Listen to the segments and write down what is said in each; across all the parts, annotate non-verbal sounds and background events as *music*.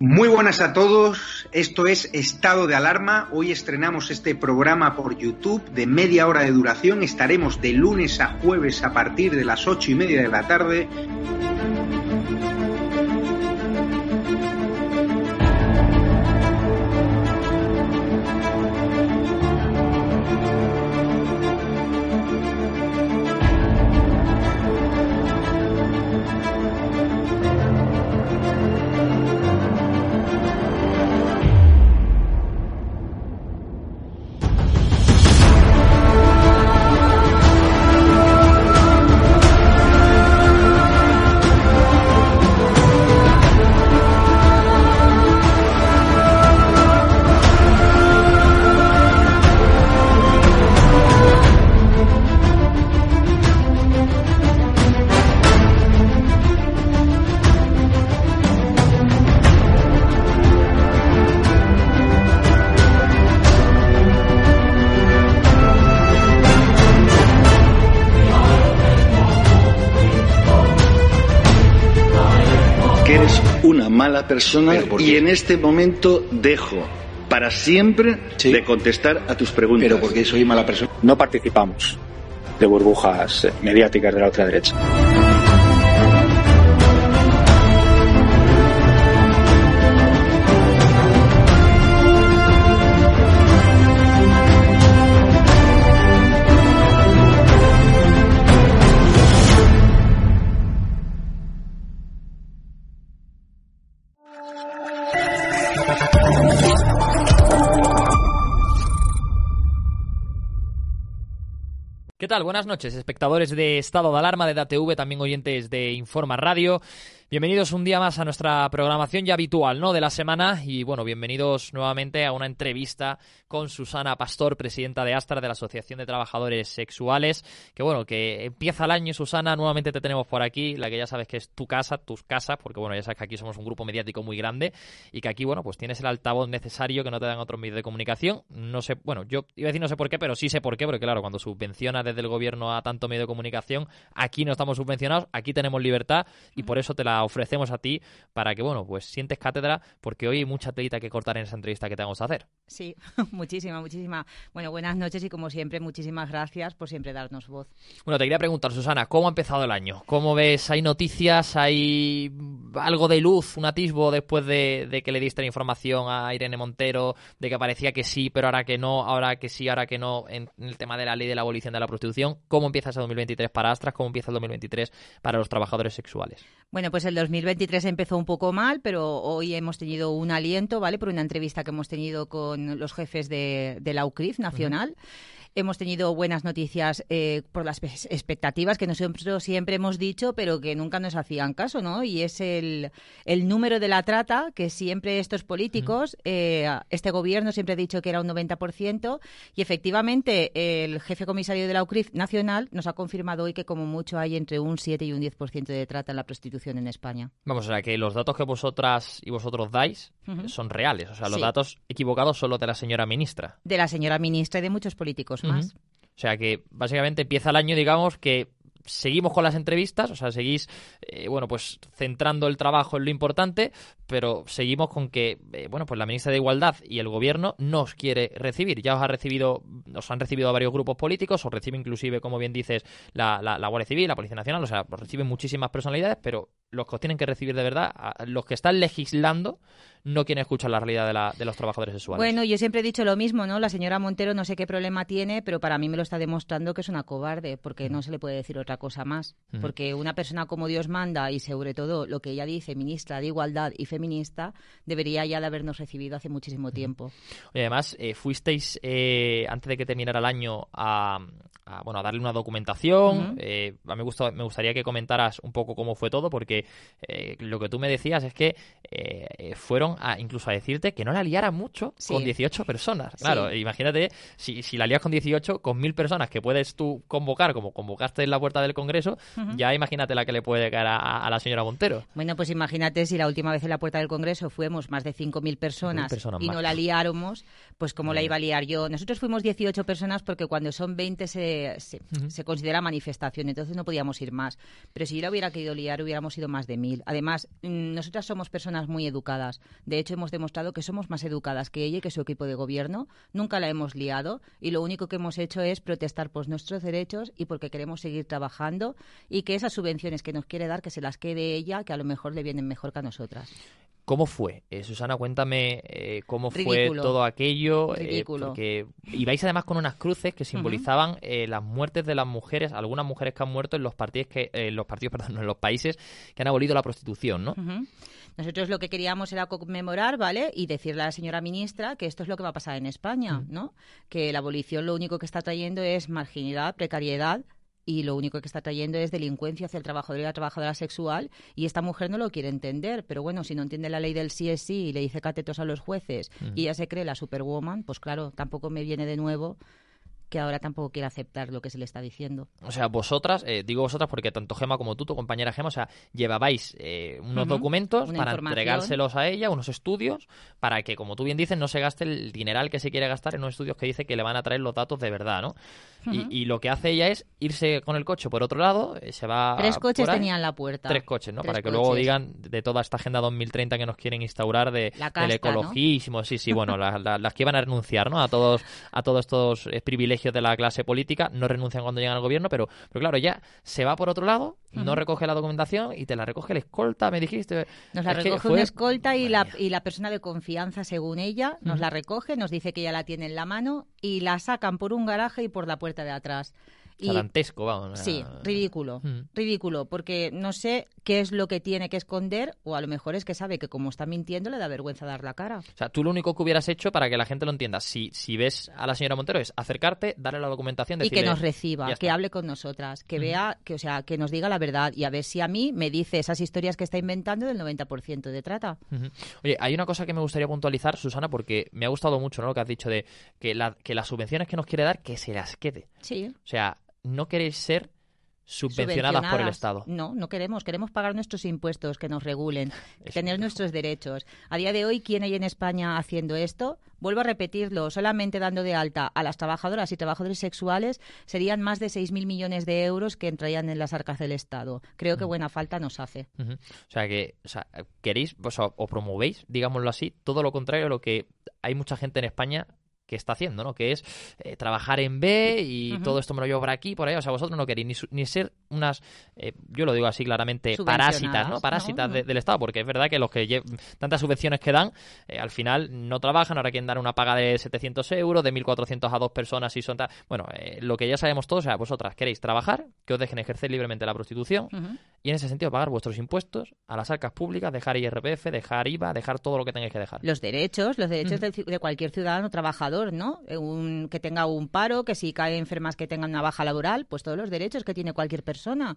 Muy buenas a todos, esto es Estado de Alarma. Hoy estrenamos este programa por YouTube de media hora de duración. Estaremos de lunes a jueves a partir de las ocho y media de la tarde persona y en este momento dejo para siempre de contestar a tus preguntas. Pero porque soy mala persona. No participamos de burbujas mediáticas de la otra derecha. Buenas noches, espectadores de Estado de Alarma de DATV, también oyentes de Informa Radio. Bienvenidos un día más a nuestra programación ya habitual, ¿no? De la semana y bueno, bienvenidos nuevamente a una entrevista con Susana Pastor, presidenta de Astra de la Asociación de Trabajadores Sexuales. Que bueno, que empieza el año, Susana, nuevamente te tenemos por aquí, la que ya sabes que es tu casa, tus casas, porque bueno, ya sabes que aquí somos un grupo mediático muy grande y que aquí, bueno, pues tienes el altavoz necesario que no te dan otros medios de comunicación. No sé, bueno, yo iba a decir no sé por qué, pero sí sé por qué, porque claro, cuando subvenciona desde el gobierno a tanto medio de comunicación, aquí no estamos subvencionados, aquí tenemos libertad y por eso te la ofrecemos a ti para que, bueno, pues sientes cátedra, porque hoy hay mucha telita que cortar en esa entrevista que te vamos a hacer. Sí, *laughs* muchísima, muchísima. Bueno, buenas noches y como siempre, muchísimas gracias por siempre darnos voz. Bueno, te quería preguntar, Susana, ¿cómo ha empezado el año? ¿Cómo ves? ¿Hay noticias? ¿Hay algo de luz, un atisbo después de, que le diste la información a Irene Montero, de que parecía que sí, pero ahora que no, ahora que sí, ahora que no, en, el tema de la ley de la abolición de la prostitución? ¿Cómo empieza ese 2023 para Astras? ¿Cómo empieza el 2023 para los trabajadores sexuales? Bueno, pues el 2023 empezó un poco mal, pero hoy hemos tenido un aliento, ¿vale? Por una entrevista que hemos tenido con los jefes de, la UCRIF nacional. Hemos tenido buenas noticias eh, por las expectativas que nosotros siempre hemos dicho, pero que nunca nos hacían caso, ¿no? Y es el, el número de la trata, que siempre estos políticos, eh, este gobierno siempre ha dicho que era un 90%, y efectivamente el jefe comisario de la UCRIF nacional nos ha confirmado hoy que como mucho hay entre un 7 y un 10% de trata en la prostitución en España. Vamos, o sea, que los datos que vosotras y vosotros dais son reales, o sea, los datos equivocados son los de la señora ministra. De la señora ministra y de muchos políticos O sea que básicamente empieza el año, digamos, que seguimos con las entrevistas, o sea, seguís, eh, bueno, pues centrando el trabajo en lo importante, pero seguimos con que, eh, bueno, pues la ministra de Igualdad y el gobierno nos quiere recibir. Ya os ha recibido, os han recibido varios grupos políticos, os recibe inclusive, como bien dices, la, la, la Guardia Civil, la Policía Nacional, o sea, os reciben muchísimas personalidades, pero los que os tienen que recibir de verdad, los que están legislando, no quieren escuchar la realidad de, la, de, los trabajadores sexuales. Bueno, yo siempre he dicho lo mismo, ¿no? La señora Montero no sé qué problema tiene, pero para mí me lo está demostrando que es una cobarde, porque no se le puede decir otra cosa más. Porque una persona como Dios manda y sobre todo lo que ella dice, ministra de Igualdad y feminista, debería ya de habernos recibido hace muchísimo tiempo. Y además, eh, fuisteis, eh, antes de que terminara el año, a, a, bueno, a darle una documentación. Eh, a mí me, me gustaría que comentaras un poco cómo fue todo, porque eh, lo que tú me decías es que eh, fueron a, incluso a decirte que no la liara mucho con 18 personas. Claro, imagínate si, si la lías con 18, con mil personas que puedes tú convocar, como convocaste en la puerta del Congreso, ya imagínate la que le puede caer a, la señora Montero. Bueno, pues imagínate si la última vez en la puerta del Congreso fuimos más de 5.000 personas, personas y no la liáramos, pues cómo la iba a liar yo. Nosotros fuimos 18 personas porque cuando son 20 se, se, considera manifestación, entonces no podíamos ir más. Pero si yo la hubiera querido liar, hubiéramos ido más de mil. Además, mm, nosotras somos personas muy educadas. De hecho, hemos demostrado que somos más educadas que ella y que su equipo de gobierno. Nunca la hemos liado y lo único que hemos hecho es protestar por nuestros derechos y porque queremos seguir trabajando y que esas subvenciones que nos quiere dar, que se las quede ella, que a lo mejor le vienen mejor que a nosotras. ¿Cómo fue? Eh, Susana, cuéntame eh, cómo fue todo aquello. Eh, Ridículo. porque ibais además con unas cruces que simbolizaban las muertes de las mujeres, algunas mujeres que han muerto en los partidos que, los partidos, *laughs* perdón, en los países que han abolido la prostitución, ¿no? Nosotros lo que queríamos era conmemorar, ¿vale? Y decirle a la señora ministra que esto es lo que va a pasar en España, ¿no? Que la abolición lo único que está trayendo es marginidad, precariedad, y lo único que está trayendo es delincuencia hacia el trabajador y la trabajadora sexual y esta mujer no lo quiere entender. Pero bueno, si no entiende la ley del sí es sí y le dice catetos a los jueces y ella se cree la superwoman, pues claro, tampoco me viene de nuevo que ahora tampoco quiere aceptar lo que se le está diciendo. O sea, vosotras, eh, digo vosotras porque tanto Gema como tú, tu compañera Gema, o sea, llevabais eh, unos documentos para entregárselos a ella, unos estudios, para que, como tú bien dices, no se gaste el dineral que se quiere gastar en unos estudios que dice que le van a traer los datos de verdad, ¿no? y, lo que hace ella es irse con el coche por otro lado, eh, se va... Tres coches tenían la puerta. Tres coches, ¿no? para que luego digan de toda esta Agenda 2030 que nos quieren instaurar de, del ecologismo, sí, sí, bueno, las que iban a renunciar, ¿no? A todos, a todos estos privilegios de la clase política, no renuncian cuando llegan al gobierno, pero, pero claro, ya se va por otro lado, no recoge la documentación y te la recoge el escolta, me dijiste. Nos la recoge un escolta y la, y la persona de confianza, según ella, nos la recoge, nos dice que ya la tiene en la mano y la sacan por un garaje y por la puerta de atrás. Salantesco, vamos. Sí, ridículo. Mm. Ridículo, porque no sé qué es lo que tiene que esconder, o a lo mejor es que sabe que como está mintiendo le da vergüenza dar la cara. O sea, tú lo único que hubieras hecho para que la gente lo entienda, si, si ves a la señora Montero, es acercarte, darle la documentación, decirle, Y que nos reciba, que hable con nosotras, que vea, que o sea, que nos diga la verdad y a ver si a mí me dice esas historias que está inventando del 90% de trata. Oye, hay una cosa que me gustaría puntualizar, Susana, porque me ha gustado mucho ¿no? lo que has dicho de que, la, que las subvenciones que nos quiere dar, que se las quede. Sí. O sea, no queréis ser subvencionadas, por el Estado. No, no queremos. Queremos pagar nuestros impuestos, que nos regulen, tener nuestros derechos. A día de hoy, ¿quién hay en España haciendo esto? Vuelvo a repetirlo, solamente dando de alta a las trabajadoras y trabajadores sexuales serían más de 6.000 millones de euros que entrarían en las arcas del Estado. Creo que buena falta nos hace. O sea, que queréis o, o promovéis, digámoslo así, todo lo contrario a lo que hay mucha gente en España que está haciendo, ¿no? Que es eh, trabajar en B y todo esto me lo llevo por aquí, por ahí. O sea, vosotros no queréis ni, ser unas, eh, yo lo digo así claramente, parásitas, ¿no? Parásitas del Estado, porque es verdad que los que tantas subvenciones que dan, eh, al final no trabajan, ahora quieren dar una paga de 700 euros, de 1.400 a dos personas y son tal... Bueno, lo que ya sabemos todos, o sea, vosotras queréis trabajar, que os dejen ejercer libremente la prostitución y en ese sentido pagar vuestros impuestos a las arcas públicas, dejar IRPF, dejar IVA, dejar todo lo que tengáis que dejar. Los derechos, los derechos de cualquier ciudadano trabajador ¿no? Un, que tenga un paro, que si cae enfermas que tengan una baja laboral, pues todos los derechos que tiene cualquier persona.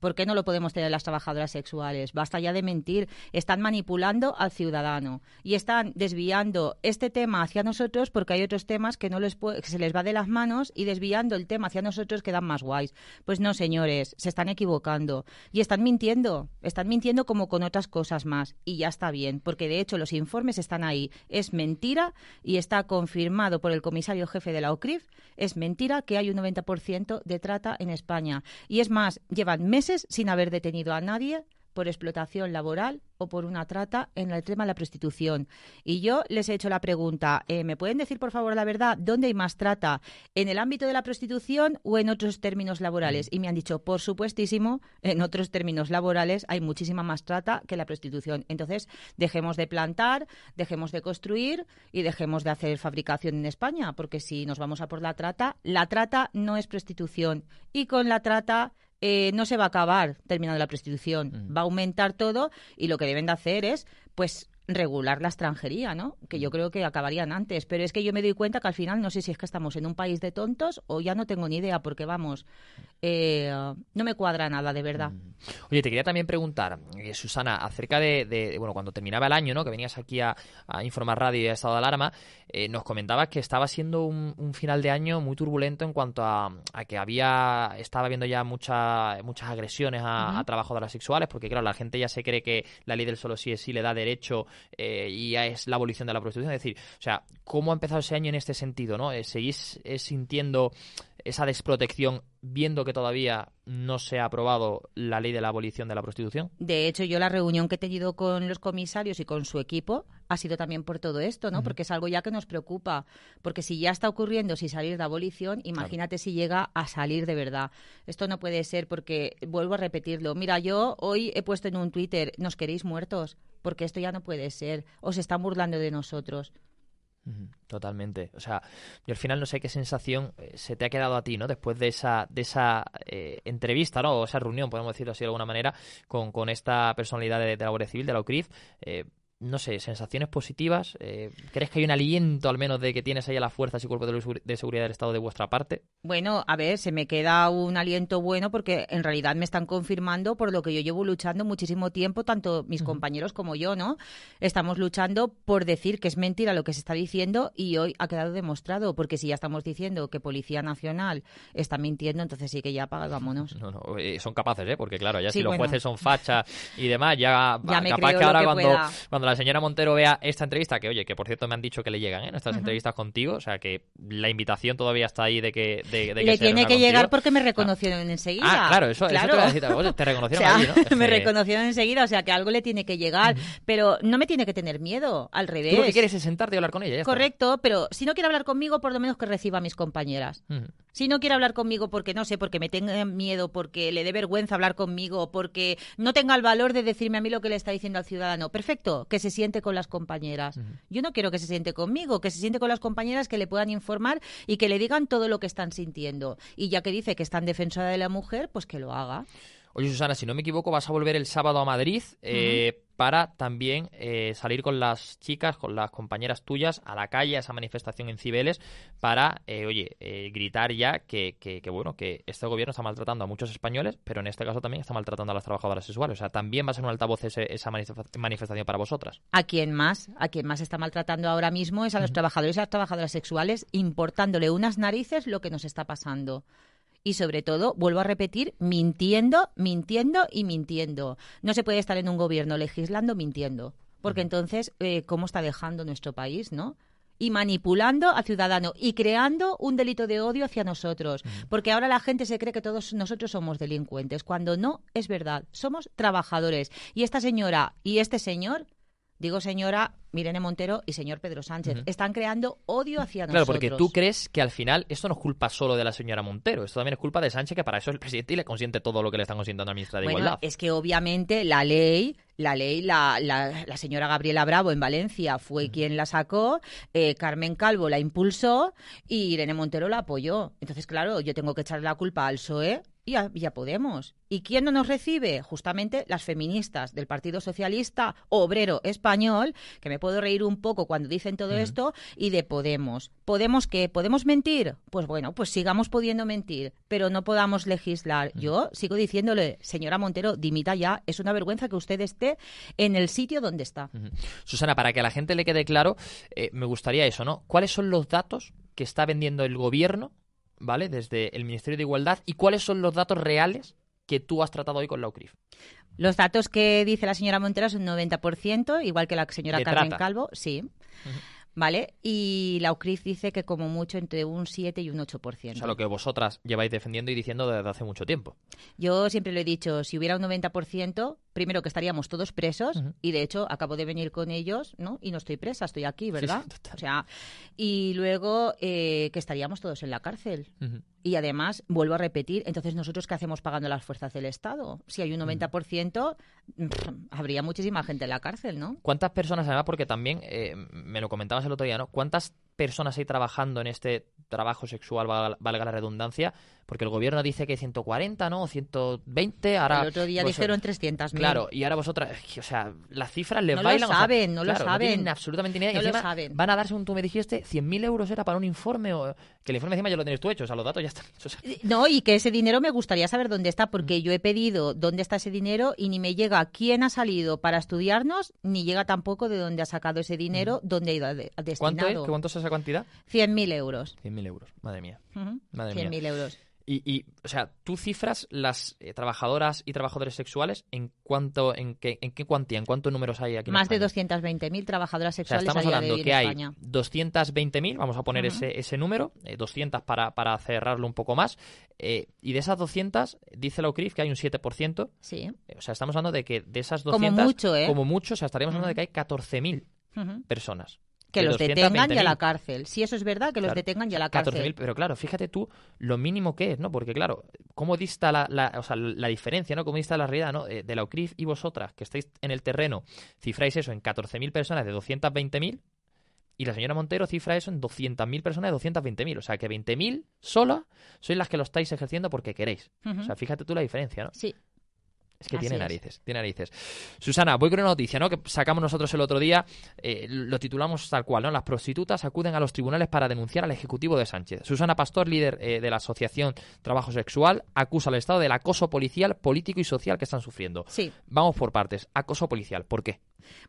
¿Por qué no lo podemos tener las trabajadoras sexuales? Basta ya de mentir. Están manipulando al ciudadano y están desviando este tema hacia nosotros porque hay otros temas que no les que se les va de las manos y desviando el tema hacia nosotros que dan más guays. Pues no, señores, se están equivocando y están mintiendo. Están mintiendo como con otras cosas más y ya está bien, porque de hecho los informes están ahí. Es mentira y está confirmado por el comisario jefe de la OCRIF, es mentira que hay un 90% de trata en España. Y es más, llevan meses sin haber detenido a nadie por explotación laboral o por una trata en el tema de la prostitución. Y yo les he hecho la pregunta, eh, ¿me pueden decir por favor la verdad dónde hay más trata? ¿En el ámbito de la prostitución o en otros términos laborales? Y me han dicho, por supuestísimo, en otros términos laborales hay muchísima más trata que la prostitución. Entonces, dejemos de plantar, dejemos de construir y dejemos de hacer fabricación en España, porque si nos vamos a por la trata, la trata no es prostitución. Y con la trata eh, no se va a acabar terminando la prostitución, va a aumentar todo y lo que deben de hacer es, pues, regular la extranjería, ¿no? Que yo creo que acabarían antes. Pero es que yo me doy cuenta que al final no sé si es que estamos en un país de tontos o ya no tengo ni idea, porque vamos, eh, no me cuadra nada, de verdad. Mm. Oye, te quería también preguntar, eh, Susana, acerca de, bueno, cuando terminaba el año, ¿no? Que venías aquí a, informar radio y a estado de alarma, eh, nos comentabas que estaba siendo un, final de año muy turbulento en cuanto a, que había, estaba habiendo ya muchas muchas agresiones a, trabajadoras sexuales, porque claro, la gente ya se cree que la ley del solo sí es sí le da derecho y ya es la abolición de la prostitución. Es decir, o sea, ¿cómo ha empezado ese año en este sentido, no? ¿Seguís sintiendo esa desprotección viendo que todavía no se ha aprobado la ley de la abolición de la prostitución? De hecho, yo la reunión que he tenido con los comisarios y con su equipo ha sido también por todo esto, ¿no? Porque es algo ya que nos preocupa. Porque si ya está ocurriendo si salir de abolición, imagínate si llega a salir de verdad. Esto no puede ser porque, vuelvo a repetirlo, mira, yo hoy he puesto en un Twitter, nos queréis muertos, porque esto ya no puede ser. Os están burlando de nosotros. Totalmente. O sea, yo al final no sé qué sensación eh, se te ha quedado a ti, ¿no? Después de esa, de esa eh, entrevista, ¿no? O esa reunión, podemos decirlo así de alguna manera, con, con esta personalidad de, la Guardia Civil, de la UCRIF. Eh, no sé, sensaciones positivas. Eh, ¿Crees que hay un aliento al menos de que tienes ahí a las fuerzas y cuerpos de, seguridad del Estado de vuestra parte? Bueno, a ver, se me queda un aliento bueno porque en realidad me están confirmando por lo que yo llevo luchando muchísimo tiempo, tanto mis compañeros como yo, ¿no? Estamos luchando por decir que es mentira lo que se está diciendo y hoy ha quedado demostrado, porque si ya estamos diciendo que Policía Nacional está mintiendo, entonces sí que ya apaga, vámonos. No, no, eh, son capaces, ¿eh? Porque claro, ya si los jueces son fachas y demás, ya, *laughs* capaz que ahora cuando la señora Montero vea esta entrevista, que oye, que por cierto me han dicho que le llegan ¿eh? nuestras entrevistas contigo, o sea que la invitación todavía está ahí de que. De, le tiene que llegar porque me reconocieron enseguida. Ah, claro, eso, te voy a decir. te *laughs* reconocieron ¿no? *laughs* me reconocieron enseguida, o sea que algo le tiene que llegar, pero no me tiene que tener miedo, al revés. Tú lo que quieres es sentarte y hablar con ella. Correcto, pero si no quiere hablar conmigo, por lo menos que reciba a mis compañeras. Si no quiere hablar conmigo porque no sé, porque me tenga miedo, porque le dé vergüenza hablar conmigo, porque no tenga el valor de decirme a mí lo que le está diciendo al ciudadano, perfecto, que se siente con las compañeras. Yo no quiero que se siente conmigo, que se siente con las compañeras que le puedan informar y que le digan todo lo que están sintiendo. Y ya que dice que está en defensora de la mujer, pues que lo haga. Oye, Susana, si no me equivoco, vas a volver el sábado a Madrid eh, para también eh, salir con las chicas, con las compañeras tuyas a la calle, a esa manifestación en Cibeles, para, eh, oye, gritar ya que, que, bueno, que este gobierno está maltratando a muchos españoles, pero en este caso también está maltratando a las trabajadoras sexuales. O sea, también va a ser un altavoz esa manifestación para vosotras. ¿A quién más? ¿A quién más está maltratando ahora mismo? Es a los trabajadores y a las trabajadoras sexuales, importándole unas narices lo que nos está pasando y sobre todo, vuelvo a repetir, mintiendo, mintiendo y mintiendo. No se puede estar en un gobierno legislando mintiendo, porque entonces, eh, ¿cómo está dejando nuestro país, no? y manipulando al ciudadano y creando un delito de odio hacia nosotros. Porque ahora la gente se cree que todos nosotros somos delincuentes, cuando no es verdad. Somos trabajadores. Y esta señora y este señor digo señora Mirene Montero y señor Pedro Sánchez, están creando odio hacia nosotros. Claro, porque tú crees que al final esto no es culpa solo de la señora Montero, esto también es culpa de Sánchez, que para eso es el presidente y le consiente todo lo que le están consintiendo a la ministra de bueno, Igualdad. Es que obviamente la ley, la ley, la, la, señora Gabriela Bravo en Valencia fue quien la sacó, eh, Carmen Calvo la impulsó y Irene Montero la apoyó. Entonces, claro, yo tengo que echarle la culpa al PSOE y ya Podemos. ¿Y quién no nos recibe? Justamente las feministas del Partido Socialista Obrero Español, que me puedo reír un poco cuando dicen todo esto, y de Podemos. ¿Podemos qué? ¿Podemos mentir? Pues bueno, pues sigamos pudiendo mentir, pero no podamos legislar. Yo sigo diciéndole, señora Montero, dimita ya, es una vergüenza que usted esté en el sitio donde está. Susana, para que a la gente le quede claro, eh, me gustaría eso, ¿no? ¿Cuáles son los datos que está vendiendo el gobierno ¿vale? Desde el Ministerio de Igualdad y cuáles son los datos reales que tú has tratado hoy con la UCRIF. Los datos que dice la señora Montero son un 90%, igual que la señora Carmen Calvo, sí. ¿Vale? Y la UCRIF dice que como mucho entre un 7 y un 8%. O sea, lo que vosotras lleváis defendiendo y diciendo desde hace mucho tiempo. Yo siempre lo he dicho, si hubiera un 90%, primero que estaríamos todos presos, y de hecho acabo de venir con ellos, ¿no? Y no estoy presa, estoy aquí, ¿verdad? o sea, y luego eh, que estaríamos todos en la cárcel. Y además, vuelvo a repetir, entonces nosotros qué hacemos pagando las fuerzas del Estado? Si hay un 90%, habría muchísima gente en la cárcel, ¿no? ¿Cuántas personas, además, porque también, eh, me lo comentabas el otro día, ¿no? ¿Cuántas personas hay trabajando en este trabajo sexual, valga la redundancia? Porque el gobierno dice que 140, ¿no? O 120, ahora... El otro día dijeron 300.000. Claro, y ahora vosotras, o sea, las cifras les no bailan... Lo saben, no lo saben, no absolutamente ni idea. No lo saben. Van a dar, según tú me dijiste, 100.000 euros era para un informe, o que el informe encima ya lo tienes tú hecho, o sea, los datos ya están. No, y que ese dinero me gustaría saber dónde está, porque mm. yo he pedido dónde está ese dinero y ni me llega quién ha salido para estudiarnos, ni llega tampoco de dónde ha sacado ese dinero, mm. dónde ha ido a destinado. ¿Cuánto es? ¿Cuánto es esa cantidad? 100.000 euros. 100.000 euros, madre mía. Madre 100.000 euros. Y, o sea, tú cifras las eh, trabajadoras y trabajadores sexuales en cuánto, en qué, en qué cuantía, en cuántos números hay aquí. Más de 220.000 trabajadoras sexuales. O sea, estamos hablando que hay 220.000, vamos a poner ese, ese número, 200 eh, para, para cerrarlo un poco más. Eh, y de esas 200, dice la UCRIF que hay un 7%. Sí. o sea, estamos hablando de que de esas 200, como mucho, ¿eh? Como mucho, o sea, estaríamos hablando de que hay 14.000 personas que los detengan y a la cárcel. Si eso es verdad, que los detengan y a la cárcel. pero claro, fíjate tú lo mínimo que es, ¿no? Porque claro, ¿cómo dista la, la, o sea, la diferencia, ¿no? ¿Cómo dista la realidad, ¿no? Eh, de la UCRIF y vosotras, que estáis en el terreno, cifráis eso en 14.000 personas de 220.000 y la señora Montero cifra eso en 200.000 personas de 220.000. O sea, que 20.000 solas sois las que lo estáis ejerciendo porque queréis. O sea, fíjate tú la diferencia, ¿no? Sí. Es que tiene narices, tiene narices. Susana, voy con una noticia, ¿no? Que sacamos nosotros el otro día, eh, lo titulamos tal cual, ¿no? Las prostitutas acuden a los tribunales para denunciar al Ejecutivo de Sánchez. Susana Pastor, líder eh, de la Asociación Trabajo Sexual, acusa al Estado del acoso policial, político y social que están sufriendo. Sí. Vamos por partes. Acoso policial, ¿por qué?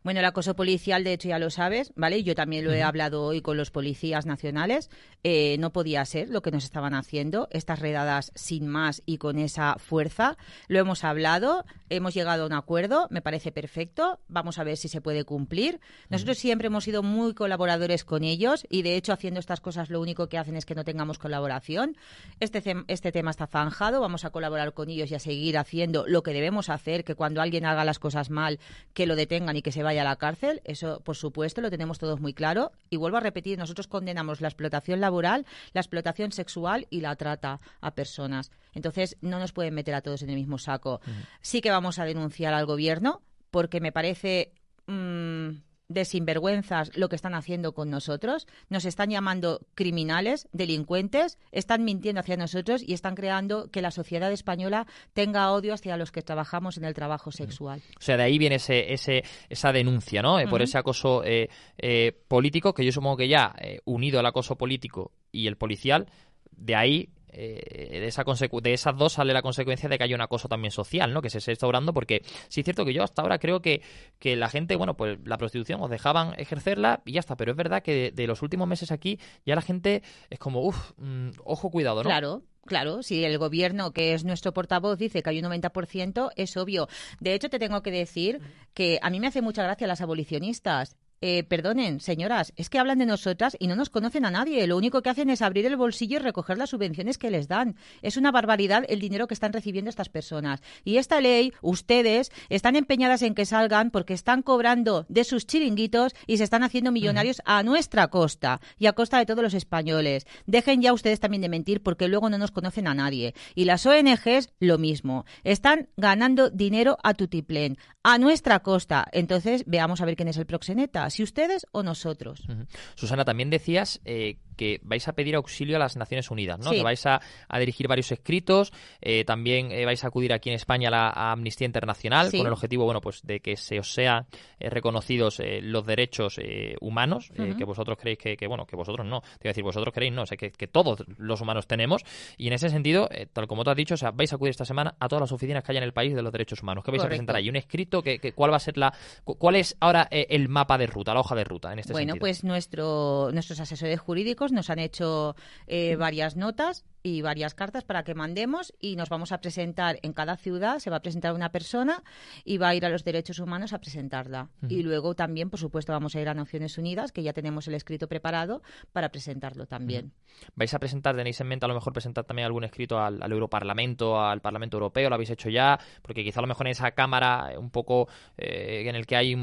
Bueno, el acoso policial, de hecho, ya lo sabes, ¿vale? Yo también lo he hablado hoy con los policías nacionales. Eh, no podía ser lo que nos estaban haciendo, estas redadas sin más y con esa fuerza. Lo hemos hablado, hemos llegado a un acuerdo, me parece perfecto. Vamos a ver si se puede cumplir. Nosotros siempre hemos sido muy colaboradores con ellos y, de hecho, haciendo estas cosas lo único que hacen es que no tengamos colaboración. Este, este tema está zanjado, vamos a colaborar con ellos y a seguir haciendo lo que debemos hacer, que cuando alguien haga las cosas mal, que lo detengan y que se vaya a la cárcel, eso por supuesto lo tenemos todos muy claro. Y vuelvo a repetir, nosotros condenamos la explotación laboral, la explotación sexual y la trata a personas. Entonces no nos pueden meter a todos en el mismo saco. Sí que vamos a denunciar al gobierno porque me parece mm, de sinvergüenzas lo que están haciendo con nosotros, nos están llamando criminales, delincuentes, están mintiendo hacia nosotros y están creando que la sociedad española tenga odio hacia los que trabajamos en el trabajo sexual. O sea, de ahí viene ese, ese, esa denuncia, ¿no? Eh, por ese acoso eh, eh, político, que yo supongo que ya unido al acoso político y el policial, de ahí eh, de, esa de esas dos sale la consecuencia de que haya un acoso también social, ¿no? Que se está instaurando porque sí es cierto que yo hasta ahora creo que, que la gente, bueno, pues la prostitución os dejaban ejercerla y ya está, pero es verdad que de, los últimos meses aquí ya la gente es como, uff, mm, ojo, cuidado, ¿no? Claro. Claro, si el gobierno, que es nuestro portavoz, dice que hay un 90%, es obvio. De hecho, te tengo que decir que a mí me hace mucha gracia las abolicionistas eh, perdonen, señoras, es que hablan de nosotras y no nos conocen a nadie. Lo único que hacen es abrir el bolsillo y recoger las subvenciones que les dan. Es una barbaridad el dinero que están recibiendo estas personas. Y esta ley, ustedes están empeñadas en que salgan porque están cobrando de sus chiringuitos y se están haciendo millonarios a nuestra costa y a costa de todos los españoles. Dejen ya ustedes también de mentir porque luego no nos conocen a nadie. Y las ONGs, lo mismo. Están ganando dinero a tutiplén, a nuestra costa. Entonces, veamos a ver quién es el proxeneta si ustedes o nosotros. Susana, también decías eh, que vais a pedir auxilio a las Naciones Unidas, ¿no? Que vais a, dirigir varios escritos, eh, también eh, vais a acudir aquí en España a la Amnistía Internacional con el objetivo, bueno, pues de que se os sean reconocidos los derechos humanos que vosotros creéis que, bueno, que vosotros no, te iba a decir, vosotros creéis, no, o que, que, todos los humanos tenemos y en ese sentido, tal como tú has dicho, o sea, vais a acudir esta semana a todas las oficinas que haya en el país de los derechos humanos. ¿Qué vais a presentar ahí? ¿Un escrito? que, ¿Cuál va a ser la, cuál es ahora el mapa de ruta, la hoja de ruta en este bueno, sentido? Bueno, pues nuestro, nuestros asesores jurídicos nos han hecho eh, varias notas y varias cartas para que mandemos y nos vamos a presentar en cada ciudad, se va a presentar una persona y va a ir a los derechos humanos a presentarla. Y luego también, por supuesto, vamos a ir a Naciones Unidas, que ya tenemos el escrito preparado para presentarlo también. ¿Vais a presentar, tenéis en mente a lo mejor presentar también algún escrito al, Europarlamento, al Parlamento Europeo? ¿Lo habéis hecho ya? Porque quizá a lo mejor en esa Cámara un poco eh, en el que hay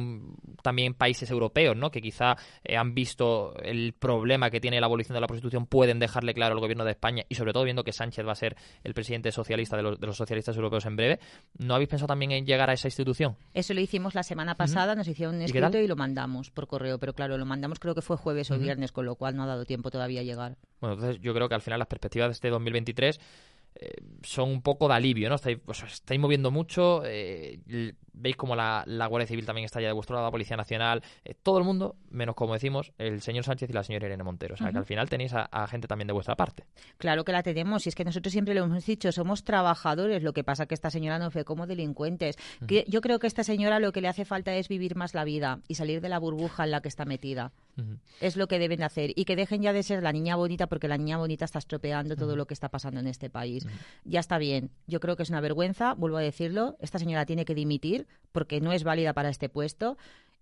también países europeos, ¿no? Que quizá eh, han visto el problema que tiene la abolición de la prostitución, pueden dejarle claro al gobierno de España y sobre todo viendo que Sánchez va a ser el presidente socialista de los, de los socialistas europeos en breve, ¿no habéis pensado también en llegar a esa institución? Eso lo hicimos la semana pasada, nos hicieron un escrito ¿Y, lo mandamos por correo, pero claro, lo mandamos creo que fue jueves o viernes, con lo cual no ha dado tiempo todavía a llegar. Bueno, entonces yo creo que al final las perspectivas de este 2023 eh, son un poco de alivio, ¿no? Estáis, pues, estáis moviendo mucho, eh, veis como la, Guardia Civil también está ya de vuestro lado, la Policía Nacional, eh, todo el mundo, menos como decimos, el señor Sánchez y la señora Irene Montero. O sea, que al final tenéis a, gente también de vuestra parte. Claro que la tenemos, y es que nosotros siempre lo hemos dicho, somos trabajadores, lo que pasa que esta señora nos ve como delincuentes. que yo creo que a esta señora lo que le hace falta es vivir más la vida y salir de la burbuja en la que está metida. Es lo que deben hacer. Y que dejen ya de ser la niña bonita, porque la niña bonita está estropeando todo lo que está pasando en este país. Ya está bien. Yo creo que es una vergüenza, vuelvo a decirlo. Esta señora tiene que dimitir porque no es válida para este puesto.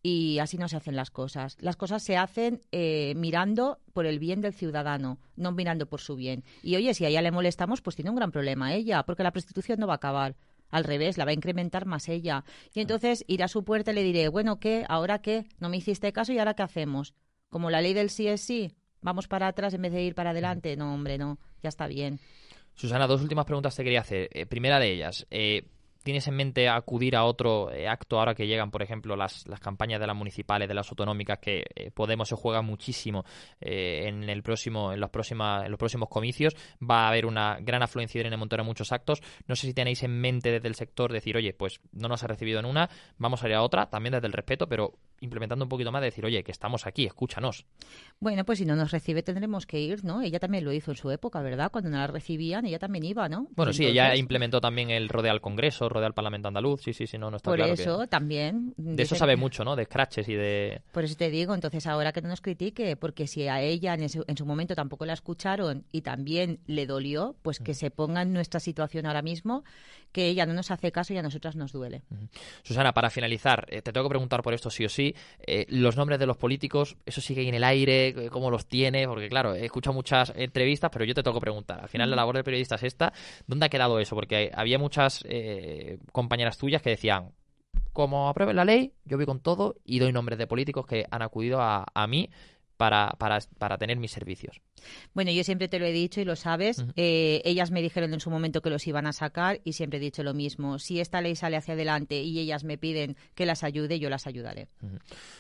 Y así no se hacen las cosas. Las cosas se hacen eh, mirando por el bien del ciudadano, no mirando por su bien. Y oye, si a ella le molestamos, pues tiene un gran problema ella, porque la prostitución no va a acabar. Al revés, la va a incrementar más ella. Y entonces irá a su puerta y le diré, bueno, ¿qué? ¿Ahora qué? No me hiciste caso y ahora qué hacemos? Como la ley del sí es sí, vamos para atrás en vez de ir para adelante. No, hombre, no, ya está bien. Susana, dos últimas preguntas te quería hacer. Eh, primera de ellas, eh, ¿Tienes en mente acudir a otro eh, acto ahora que llegan, por ejemplo, las, las campañas de las municipales, de las autonómicas, que Podemos se juega muchísimo en el próximo, en los próximos, en los próximos comicios? Va a haber una gran afluencia de Irene Montero en muchos actos. No sé si tenéis en mente desde el sector decir, oye, pues no nos ha recibido en una, vamos a ir a otra, también desde el respeto, pero implementando un poquito más de decir, oye, que estamos aquí, escúchanos. Bueno, pues si no nos recibe tendremos que ir, ¿no? Ella también lo hizo en su época, ¿verdad? Cuando no la recibían, ella también iba, ¿no? Bueno, sí, ella implementó también el Rodea al Congreso, Rodea al Parlamento Andaluz, sí, sí, sí, no, no está Por claro eso también. De eso sabe mucho, ¿no? De scratches y de... Por eso te digo, entonces ahora que no nos critique, porque si a ella en, en su momento tampoco la escucharon y también le dolió, pues que mm. se ponga en nuestra situación ahora mismo, que ella no nos hace caso y a nosotras nos duele. Susana, para finalizar, eh, te tengo que preguntar por esto sí o sí. Eh, los nombres de los políticos, eso sigue en el aire, eh, cómo los tiene, porque claro, he escuchado muchas entrevistas, pero yo te tengo que preguntar. Al final la labor del periodista es esta. ¿Dónde ha quedado eso? Porque había muchas compañeras tuyas que decían, como aprueben la ley, yo voy con todo y doy nombres de políticos que han acudido a mí para, para, para tener mis servicios. Bueno, yo siempre te lo he dicho y lo sabes. Eh, ellas me dijeron en su momento que los iban a sacar y siempre he dicho lo mismo. Si esta ley sale hacia adelante y ellas me piden que las ayude, yo las ayudaré.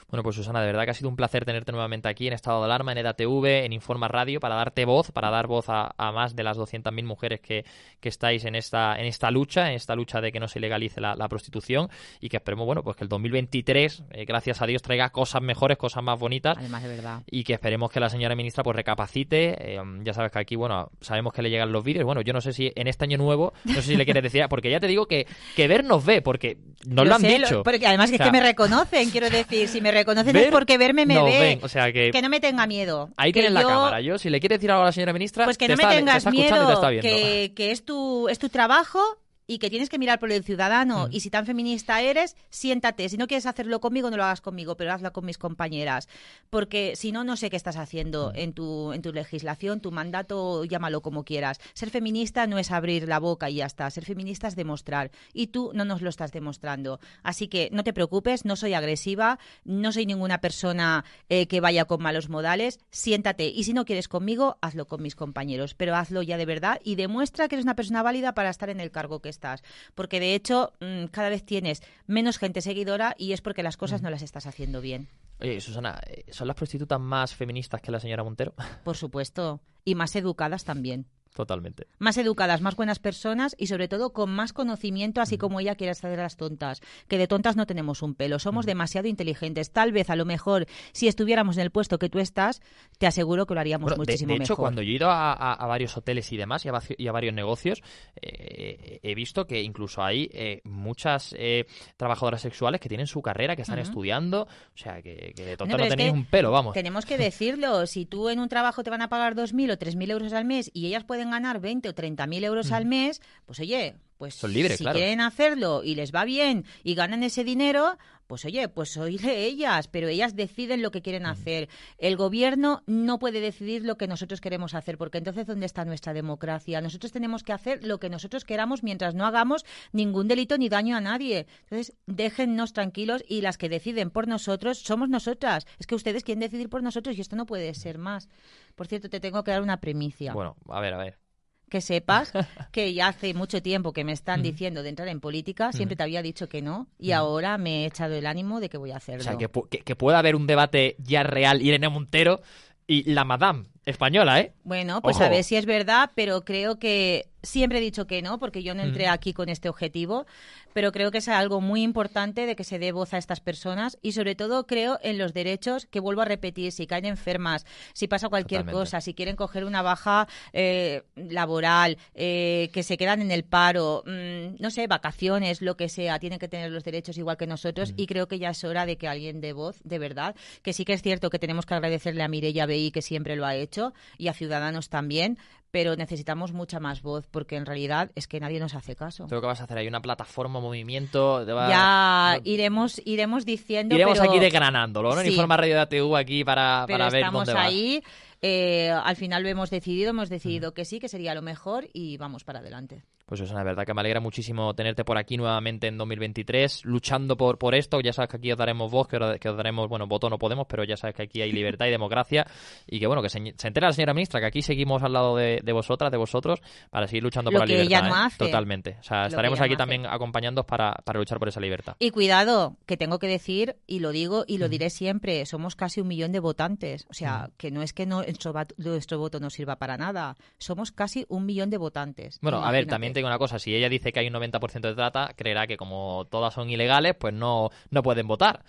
Bueno, pues Susana, de verdad que ha sido un placer tenerte nuevamente aquí en Estado de Alarma, en EDATV, en Informa Radio, para darte voz, para dar voz a, más de las 200.000 mujeres que, que, estáis en esta, en esta lucha, en esta lucha de que no se legalice la, prostitución y que esperemos, bueno, pues que el 2023, eh, gracias a Dios, traiga cosas mejores, cosas más bonitas. Además, de verdad. Y que esperemos que la señora ministra pues recapacite eh, ya sabes que aquí, bueno, sabemos que le llegan los vídeos. Bueno, yo no sé si en este año nuevo, no sé si le quieres decir, *laughs* porque ya te digo que, que ver nos ve, porque nos lo han dicho. porque además que es que me reconocen, quiero decir, si me reconocen es porque verme me ve. o sea que, que no me tenga miedo. Ahí tienes la cámara. Yo, si le quieres decir algo a la señora ministra, pues que no me tengas miedo, que, que es tu, es tu trabajo y que tienes que mirar por el ciudadano. Mm. Y si tan feminista eres, siéntate. Si no quieres hacerlo conmigo, no lo hagas conmigo, pero hazlo con mis compañeras. Porque si no, no sé qué estás haciendo mm. en, tu, en tu legislación, tu mandato, llámalo como quieras. Ser feminista no es abrir la boca y ya está. Ser feminista es demostrar. Y tú no nos lo estás demostrando. Así que no te preocupes, no soy agresiva, no soy ninguna persona eh, que vaya con malos modales. Siéntate. Y si no quieres conmigo, hazlo con mis compañeros. Pero hazlo ya de verdad y demuestra que eres una persona válida para estar en el cargo que estás. Porque de hecho, mm, cada vez tienes menos gente seguidora y es porque las cosas no las estás haciendo bien. Oye, Susana, eh, ¿son las prostitutas más feministas que la señora Montero? Por supuesto. Y más educadas también. Totalmente. Más educadas, más buenas personas y sobre todo con más conocimiento, así como ella quiere hacer a las tontas. Que de tontas no tenemos un pelo, somos demasiado inteligentes. Tal vez, a lo mejor, si estuviéramos en el puesto que tú estás, te aseguro que lo haríamos muchísimo mejor. De hecho, cuando yo he ido a, varios hoteles y demás y a, varios negocios, eh, he visto que incluso hay eh, muchas eh, trabajadoras sexuales que tienen su carrera, que están estudiando. O sea, que, de tontas no, tenéis un pelo, vamos. Tenemos que decirlo. Si tú en un trabajo te van a pagar 2.000 o 3.000 euros al mes y ellas pueden ganar 20 o 30 mil euros al mes, pues oye, pues Son libres, si quieren hacerlo y les va bien y ganan ese dinero, pues oye, pues oíle ellas, pero ellas deciden lo que quieren hacer. El gobierno no puede decidir lo que nosotros queremos hacer, porque entonces ¿dónde está nuestra democracia? Nosotros tenemos que hacer lo que nosotros queramos mientras no hagamos ningún delito ni daño a nadie. Entonces, déjennos tranquilos y las que deciden por nosotros somos nosotras. Es que ustedes quieren decidir por nosotros y esto no puede ser más. Por cierto, te tengo que dar una premicia. Bueno, a ver, a ver. Que sepas *laughs* que ya hace mucho tiempo que me están diciendo de entrar en política, siempre te había dicho que no y ahora me he echado el ánimo de que voy a hacerlo. O sea, que, que, pueda haber un debate ya real, Irene Montero y la Madame española, ¿eh? Bueno, pues a ver si es verdad, pero creo que siempre he dicho que no, porque yo no entré aquí con este objetivo, pero creo que es algo muy importante de que se dé voz a estas personas y sobre todo creo en los derechos que vuelvo a repetir, si caen enfermas, si pasa cualquier cosa, si quieren coger una baja eh, laboral, eh, que se quedan en el paro, mm, no sé, vacaciones, lo que sea, tienen que tener los derechos igual que nosotros y creo que ya es hora de que alguien dé voz, de verdad, que sí que es cierto que tenemos que agradecerle a Mireia Bey que siempre lo ha hecho y a Ciudadanos también, pero necesitamos mucha más voz porque en realidad es que nadie nos hace caso. ¿Qué vas a hacer? ¿Hay una plataforma, movimiento? Ya iremos iremos diciendo. Iremos aquí desgranándolo, ¿no? En Informa Radio de ATU aquí para, para ver dónde va. ahí. Eh, al final lo hemos decidido, hemos decidido que sí, que sería lo mejor y vamos para adelante. Pues es una verdad que me alegra muchísimo tenerte por aquí nuevamente en 2023, luchando por, por esto. Ya sabes que aquí os daremos voz, que os, daremos, bueno, voto no podemos, pero ya sabes que aquí hay *laughs* libertad y democracia y que, bueno, que se, entera la señora ministra que aquí seguimos al lado de, vosotras, de vosotros, para seguir luchando por la que libertad. Ella no ¿eh? hace. Totalmente. O sea, estaremos aquí también acompañándoos para, para luchar por esa libertad. Y cuidado, que tengo que decir, y lo digo y lo diré siempre, somos casi un millón de votantes. O sea, que no es que no, nuestro voto no sirva para nada. Somos casi un millón de votantes. Bueno, a ver, también tengo una cosa. Si ella dice que hay un 90% de trata, creerá que como todas son ilegales, pues no, no pueden votar.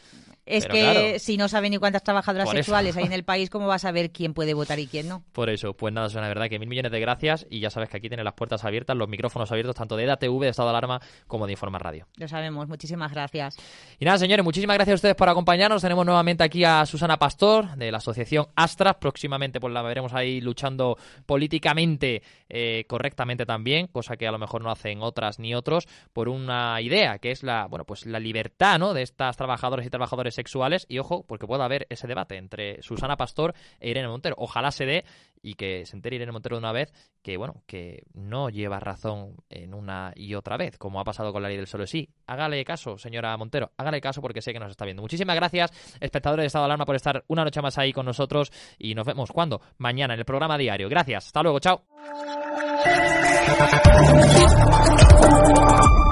Es que si no sabe ni cuántas trabajadoras sexuales hay en el país, ¿cómo va a saber quién puede votar y quién no? Por eso, pues nada, es una verdad que mil millones de gracias y ya sabes que aquí tiene las puertas abiertas, los micrófonos abiertos, tanto de EDATV, de Estado de Alarma, como de Informa Radio. Lo sabemos, muchísimas gracias. Y nada, señores, muchísimas gracias a ustedes por acompañarnos. Tenemos nuevamente aquí a Susana Pastor, de la asociación Astras. Próximamente pues la veremos ahí luchando políticamente eh, correctamente también, cosa que a lo mejor no hacen otras ni otros, por una idea, que es la, bueno, pues la libertad, ¿no? De estas trabajadoras y trabajadores sexuales. Y ojo, porque pueda haber ese debate entre Susana Pastor e Irene Montero. Ojalá se dé y que se entere Irene Montero de una vez que, bueno, que no lleva razón en una y otra vez, como ha pasado con la ley del solo sí. Hágale caso, señora Montero, hágale caso porque sé que nos está viendo. Muchísimas gracias, espectadores de Estado de Alarma, por estar una noche más ahí con nosotros y nos vemos, ¿cuándo? Mañana en el programa diario. Gracias, hasta luego, chao. Thank you.